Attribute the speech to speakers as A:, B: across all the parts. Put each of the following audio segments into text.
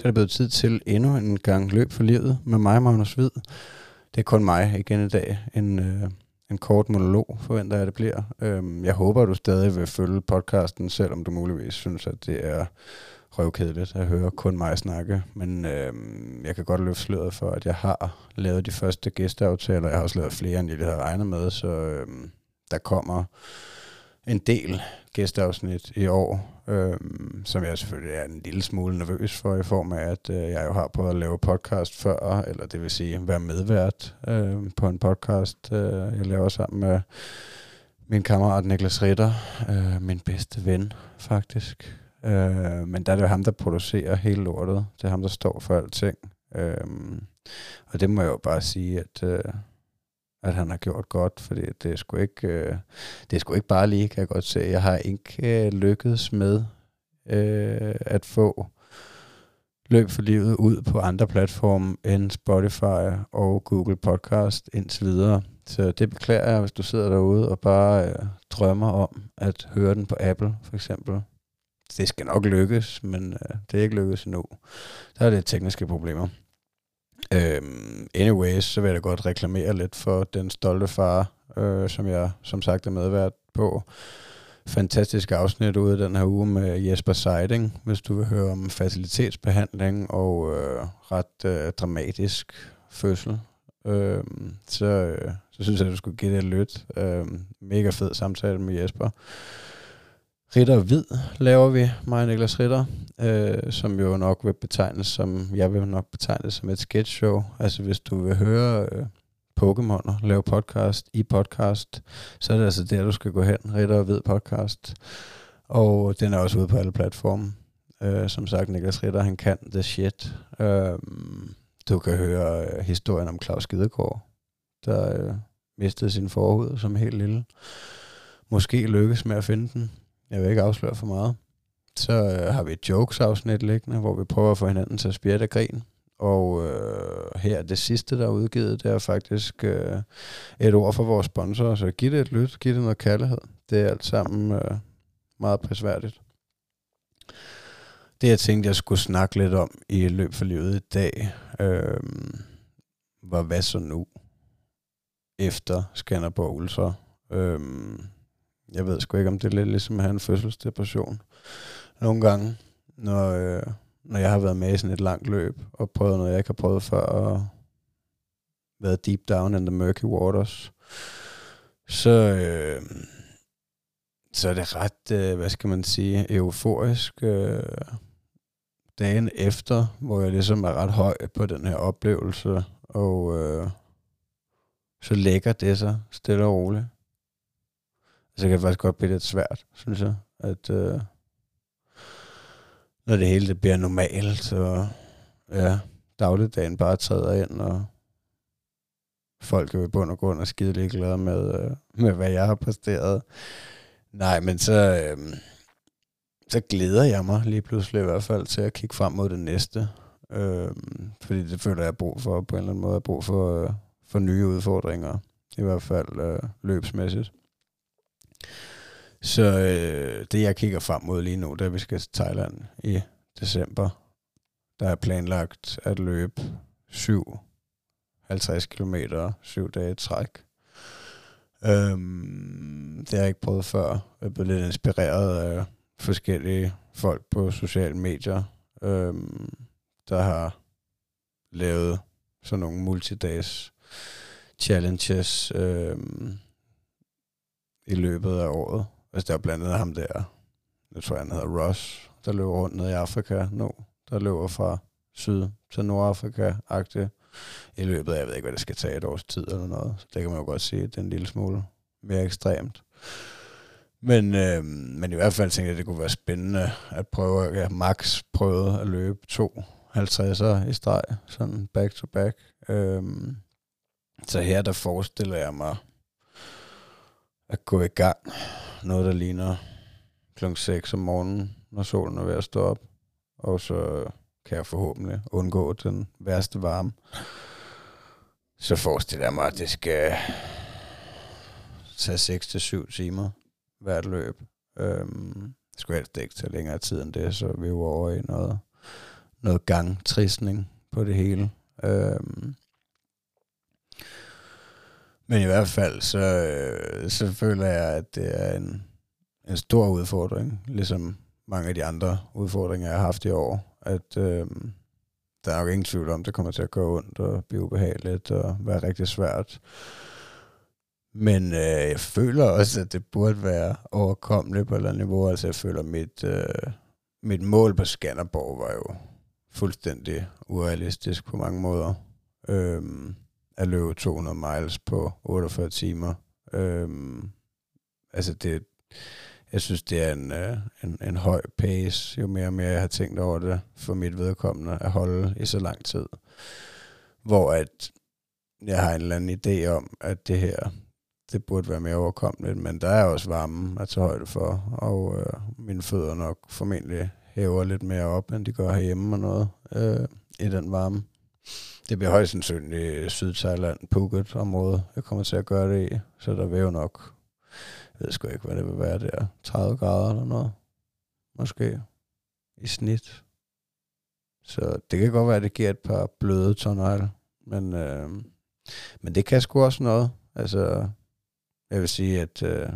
A: Så er det blevet tid til endnu en gang løb for livet med mig, Magnus Hvid. Det er kun mig igen i dag. En, øh, en kort monolog, forventer jeg, det bliver. Øhm, jeg håber, at du stadig vil følge podcasten, selvom du muligvis synes, at det er røvkedeligt at høre kun mig snakke. Men øhm, jeg kan godt løfte sløret for, at jeg har lavet de første gæsteaftaler. Jeg har også lavet flere, end jeg havde regnet med, så øhm, der kommer en del gæsteafsnit i år, øh, som jeg selvfølgelig er en lille smule nervøs for, i form af, at øh, jeg jo har prøvet at lave podcast før, eller det vil sige være medvært øh, på en podcast, øh, jeg laver sammen med min kammerat Niklas Ritter, øh, min bedste ven faktisk. Øh, men der er det jo ham, der producerer hele lortet. Det er ham, der står for alting. Øh, og det må jeg jo bare sige, at... Øh, at han har gjort godt, fordi det er sgu ikke, øh, det er sgu ikke bare lige, kan jeg godt se. Jeg har ikke øh, lykkedes med øh, at få løb for livet ud på andre platforme end Spotify og Google Podcast indtil videre. Så det beklager jeg, hvis du sidder derude og bare øh, drømmer om at høre den på Apple for eksempel. Det skal nok lykkes, men øh, det er ikke lykkedes endnu. Der er det tekniske problemer. Øhm, anyways, så vil jeg da godt reklamere lidt for den stolte far, øh, som jeg som sagt er medvært på. Fantastisk afsnit ude den her uge med Jesper Seiding, hvis du vil høre om facilitetsbehandling og øh, ret øh, dramatisk fødsel. Øh, så, øh, så synes jeg, at du skulle give det et lyt. Øh, mega fed samtale med Jesper. Ritter Hvid laver vi, mig og Niklas Ritter, øh, som jo nok vil betegnes som, jeg vil nok betegne som et sketch show. Altså hvis du vil høre øh, Pokémoner lave podcast i podcast, så er det altså der, du skal gå hen, Ritter Hvid podcast. Og den er også ude på alle platforme. Øh, som sagt, Niklas Ritter, han kan the shit. Øh, du kan høre øh, historien om Claus Gidegaard, der øh, mistede sin forhud som helt lille. Måske lykkes med at finde den jeg vil ikke afsløre for meget. Så øh, har vi et jokes-afsnit liggende, hvor vi prøver at få hinanden til at spjætte af grin. Og øh, her det sidste, der er udgivet, det er faktisk øh, et ord for vores sponsorer. Så giv det et lyt, giv det noget kærlighed. Det er alt sammen øh, meget prisværdigt. Det jeg tænkte, jeg skulle snakke lidt om i løb for livet i dag, øh, var hvad så nu efter Skanderborg Ultra. Øh, jeg ved sgu ikke, om det er lidt ligesom at have en fødselsdepression. Nogle gange, når, øh, når jeg har været med i sådan et langt løb, og prøvet noget, jeg ikke har prøvet før, og været deep down in the murky waters, så, øh, så er det ret, øh, hvad skal man sige, euforisk øh, dagen efter, hvor jeg ligesom er ret høj på den her oplevelse, og øh, så lægger det sig stille og roligt. Så kan det faktisk godt blive lidt svært, synes jeg, at øh, når det hele det bliver normalt, så ja, dagligdagen bare træder ind, og folk er i bund og grund og skide ligeglade med, øh, med, hvad jeg har præsteret. Nej, men så, øh, så glæder jeg mig lige pludselig i hvert fald til at kigge frem mod det næste. Øh, fordi det føler jeg brug for på en eller anden måde. Jeg brug for, øh, for nye udfordringer. I hvert fald øh, løbsmæssigt. Så øh, det, jeg kigger frem mod lige nu, det er, at vi skal til Thailand i december. Der er planlagt at løbe 7 50 km, 7 dage træk. Øhm, det har jeg ikke prøvet før. Jeg er blevet lidt inspireret af forskellige folk på sociale medier, øhm, der har lavet sådan nogle multidags challenges øhm, i løbet af året. Altså, der er blandt andet ham der, jeg tror, han hedder Ross, der løber rundt ned i Afrika nu, der løber fra syd til Nordafrika-agtigt i løbet af, jeg ved ikke, hvad det skal tage et års tid eller noget. Så det kan man jo godt sige, det er en lille smule mere ekstremt. Men, øh, men i hvert fald tænkte jeg, at det kunne være spændende at prøve, ja, max prøve at løbe to 50'er i streg, sådan back to back. Øh, så her der forestiller jeg mig at gå i gang. Noget, der ligner kl. 6 om morgenen, når solen er ved at stå op. Og så kan jeg forhåbentlig undgå den værste varme. Så forestiller jeg mig, at det skal tage 6-7 timer hvert løb. Øhm, det skulle helst ikke tage længere tid end det, så vi er over i noget, noget gangtrisning på det hele. Øhm, men i hvert fald, så, øh, så føler jeg, at det er en, en stor udfordring, ligesom mange af de andre udfordringer, jeg har haft i år, at øh, der er jo ingen tvivl om, at det kommer til at gå ondt og blive ubehageligt og være rigtig svært. Men øh, jeg føler også, at det burde være overkommeligt på et eller andet niveau. Altså jeg føler, at mit, øh, mit mål på Skanderborg var jo fuldstændig urealistisk på mange måder. Øh, at løbe 200 miles på 48 timer. Øhm, altså det, jeg synes, det er en, øh, en, en høj pace, jo mere og mere jeg har tænkt over det for mit vedkommende at holde i så lang tid. Hvor at jeg har en eller anden idé om, at det her, det burde være mere overkommeligt, men der er også varme at tage højde for, og øh, mine fødder nok formentlig hæver lidt mere op, end de gør herhjemme og noget øh, i den varme. Det bliver højst sandsynligt øh, Syd-Thailand, Phuket-område, jeg kommer til at gøre det i, så der vil jo nok jeg ved sgu ikke, hvad det vil være der. 30 grader eller noget. Måske. I snit. Så det kan godt være, at det giver et par bløde tonnegle. Men, øh, men det kan sgu også noget. Altså, jeg vil sige, at øh,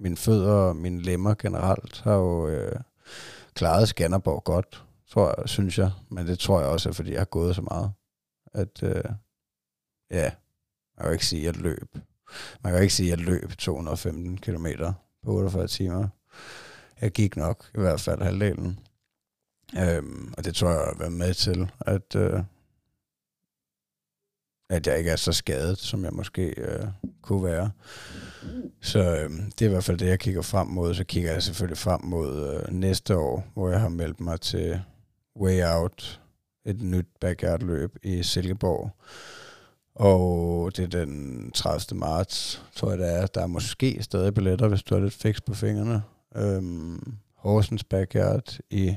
A: mine fødder og mine lemmer generelt har jo øh, klaret Skanderborg godt, tror jeg, synes jeg. Men det tror jeg også, er, fordi jeg har gået så meget. At, øh, ja, man kan jo ikke sige, at jeg løb man kan ikke sige, at jeg løb 215 km på 48 timer. Jeg gik nok, i hvert fald halvdelen. Øhm, og det tror jeg var med til, at, øh, at jeg ikke er så skadet, som jeg måske øh, kunne være. Så øh, det er i hvert fald det, jeg kigger frem mod. Så kigger jeg selvfølgelig frem mod øh, næste år, hvor jeg har meldt mig til Way Out, et nyt backyardløb i Silkeborg og det er den 30. marts, tror jeg det er. Der er måske stadig billetter, hvis du har lidt fix på fingrene. Øhm, Horsens Backyard i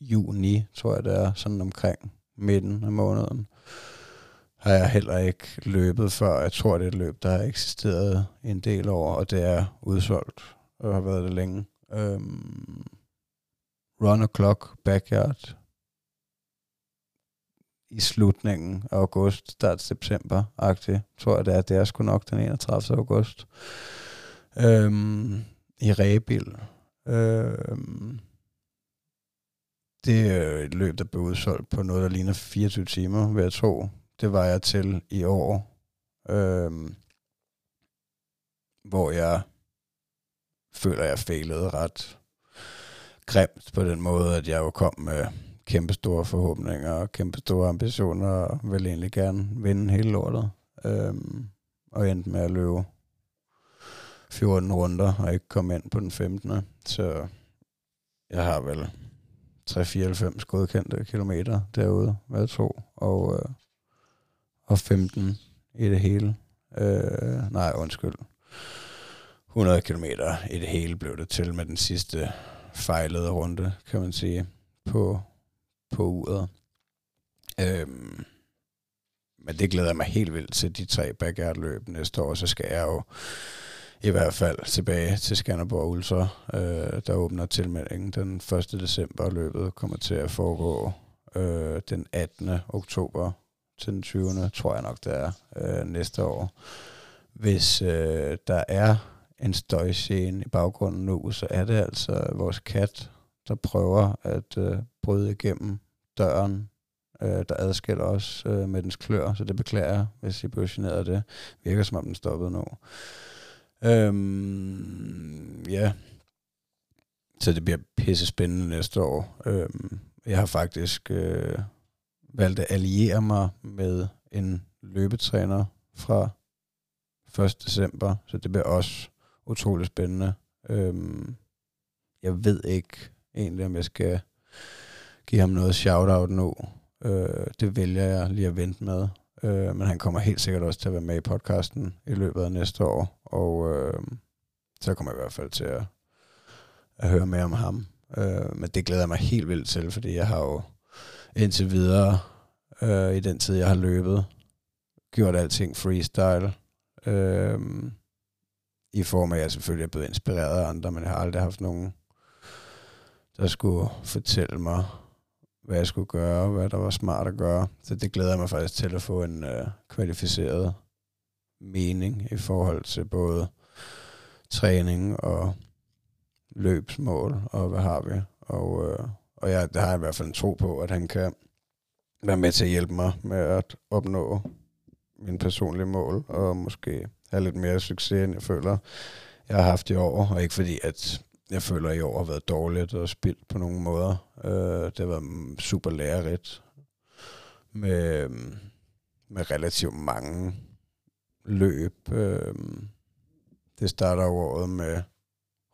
A: juni, tror jeg det er, sådan omkring midten af måneden. Har jeg heller ikke løbet før. Jeg tror, det er et løb, der har eksisteret en del år, og det er udsolgt, og har været det længe. Øhm, Run O'Clock Backyard i slutningen af august, start september agtig tror jeg det er. Det er sgu nok den 31. august. Øhm, I Rebil. Øhm, det er et løb, der blev udsolgt på noget, der ligner 24 timer, vil jeg tro. Det var jeg til i år. Øhm, hvor jeg føler, jeg fejlede ret grimt på den måde, at jeg jo kom med kæmpe store forhåbninger og kæmpe store ambitioner, og vil egentlig gerne vinde hele lortet. Øhm, og endte med at løbe 14 runder og ikke komme ind på den 15. Så jeg har vel 394 godkendte kilometer derude, hvad jeg tror, og, øh, og 15 i det hele. Øh, nej, undskyld. 100 km i det hele blev det til med den sidste fejlede runde, kan man sige, på på uret. Øhm, men det glæder jeg mig helt vildt til, de tre backyard-løb næste år. Så skal jeg jo i hvert fald tilbage til Skanderborg Ultra, øh, der åbner tilmeldingen den 1. december. Løbet kommer til at foregå øh, den 18. oktober til den 20. tror jeg nok, det er øh, næste år. Hvis øh, der er en støjscene i baggrunden nu, så er det altså vores kat, der prøver at øh, bryde igennem døren, øh, der adskiller os øh, med dens klør, så det beklager jeg, hvis I blev generet af det. Virker som om den stoppede nu. Øhm, ja, så det bliver pisse spændende næste år. Øhm, jeg har faktisk øh, valgt at alliere mig med en løbetræner fra 1. december, så det bliver også utrolig spændende. Øhm, jeg ved ikke egentlig, om jeg skal give ham noget shout-out nu. Øh, det vælger jeg lige at vente med. Øh, men han kommer helt sikkert også til at være med i podcasten i løbet af næste år. Og øh, så kommer jeg i hvert fald til at, at høre mere om ham. Øh, men det glæder jeg mig helt vildt til, fordi jeg har jo indtil videre øh, i den tid, jeg har løbet, gjort alting freestyle. Øh, I form af, at jeg selvfølgelig er blevet inspireret af andre, men jeg har aldrig haft nogen, der skulle fortælle mig, hvad jeg skulle gøre, hvad der var smart at gøre. Så det glæder jeg mig faktisk til at få en øh, kvalificeret mening i forhold til både træning og løbsmål, og hvad har vi. Og, øh, og jeg, det har jeg i hvert fald en tro på, at han kan være med til at hjælpe mig med at opnå min personlige mål, og måske have lidt mere succes, end jeg føler, jeg har haft i år. Og ikke fordi, at jeg føler, at i år har været dårligt og spildt på nogle måder. Øh, det har været super lærerigt med, med relativt mange løb. Øh, det starter jo året med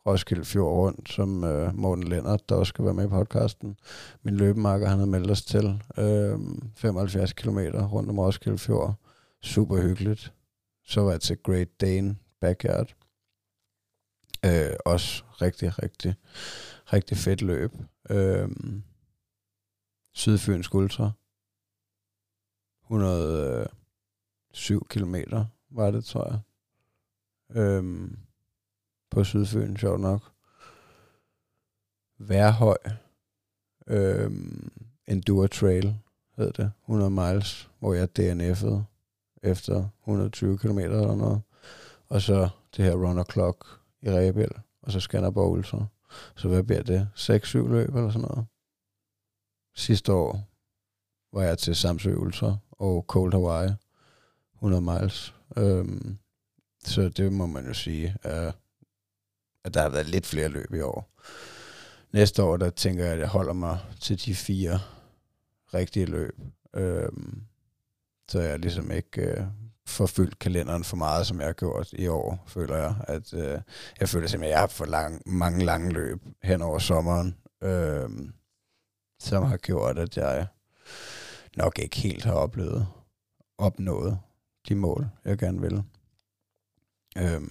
A: Roskilde Fjord rundt, som øh, Morten Lennart, der også skal være med i podcasten. Min løbemarker, han har meldt os til. Øh, 75 km rundt om Roskilde Fjord. Super hyggeligt. Så var jeg til Great Dane Backyard. Øh, også rigtig, rigtig, rigtig fedt løb. Øh, Sydfyns Ultra. 107 kilometer var det, tror jeg. Øh, på Sydfyn, sjovt nok. Værhøj. Øh, Endure Trail hed det. 100 miles, hvor jeg DNF'ede efter 120 km eller noget. Og så det her Runner Clock i Rebel, og så Skanderborg Ultra. Så hvad bliver det? 6-7 løb eller sådan noget? Sidste år var jeg til Samsø Ultra og Cold Hawaii, 100 miles. Øhm, så det må man jo sige, at, at der har været lidt flere løb i år. Næste år, der tænker jeg, at jeg holder mig til de fire rigtige løb. Øhm, så jeg ligesom ikke øh, forfyldt kalenderen for meget, som jeg har gjort i år, føler jeg. At, øh, jeg føler simpelthen, at jeg har for lang, mange lange løb hen over sommeren, øh, som har gjort, at jeg nok ikke helt har oplevet, opnået de mål, jeg gerne vil. Øh,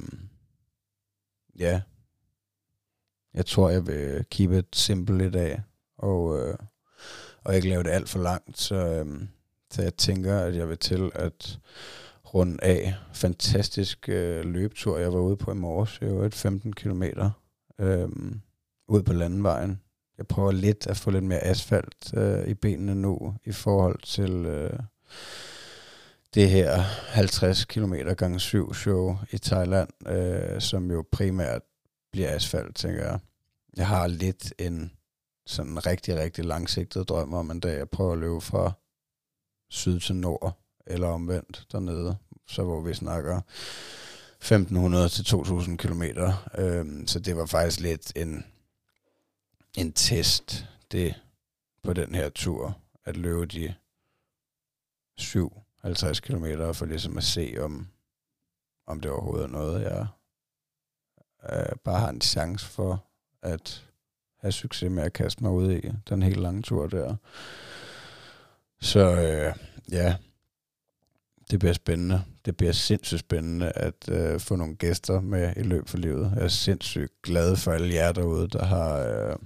A: ja, jeg tror, jeg vil keep it simple i dag, og, øh, og ikke lave det alt for langt, så, øh, så jeg tænker, at jeg vil til at runde af. Fantastisk øh, løbetur, jeg var ude på i morges. Det var et 15 km øh, ud på landevejen. Jeg prøver lidt at få lidt mere asfalt øh, i benene nu i forhold til øh, det her 50 km gange 7 show i Thailand, øh, som jo primært bliver asfalt, tænker jeg. Jeg har lidt en sådan rigtig, rigtig langsigtet drøm om en dag jeg prøver at løbe fra syd til nord, eller omvendt dernede, så hvor vi snakker 1500 til 2000 kilometer. Øhm, så det var faktisk lidt en, en test, det på den her tur, at løbe de 57 km for ligesom at se, om, om det overhovedet er noget, jeg øh, bare har en chance for at have succes med at kaste mig ud i den helt lange tur der. Så øh, ja, det bliver spændende. Det bliver sindssygt spændende at øh, få nogle gæster med i løb for livet. Jeg er sindssygt glad for alle jer derude, der har, øh,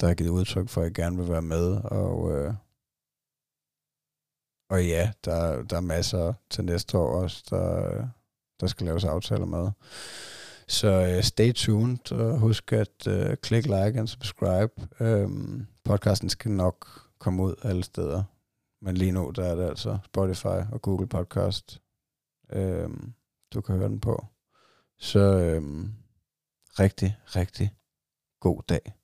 A: der har givet udtryk for, at I gerne vil være med. Og, øh, og ja, der, der er masser til næste år også, der, der skal laves aftaler med. Så øh, stay tuned, og husk at uh, klik like and subscribe. Um, podcasten skal nok komme ud alle steder. Men lige nu, der er det altså Spotify og Google Podcast, øhm, du kan høre den på. Så øhm, rigtig, rigtig god dag.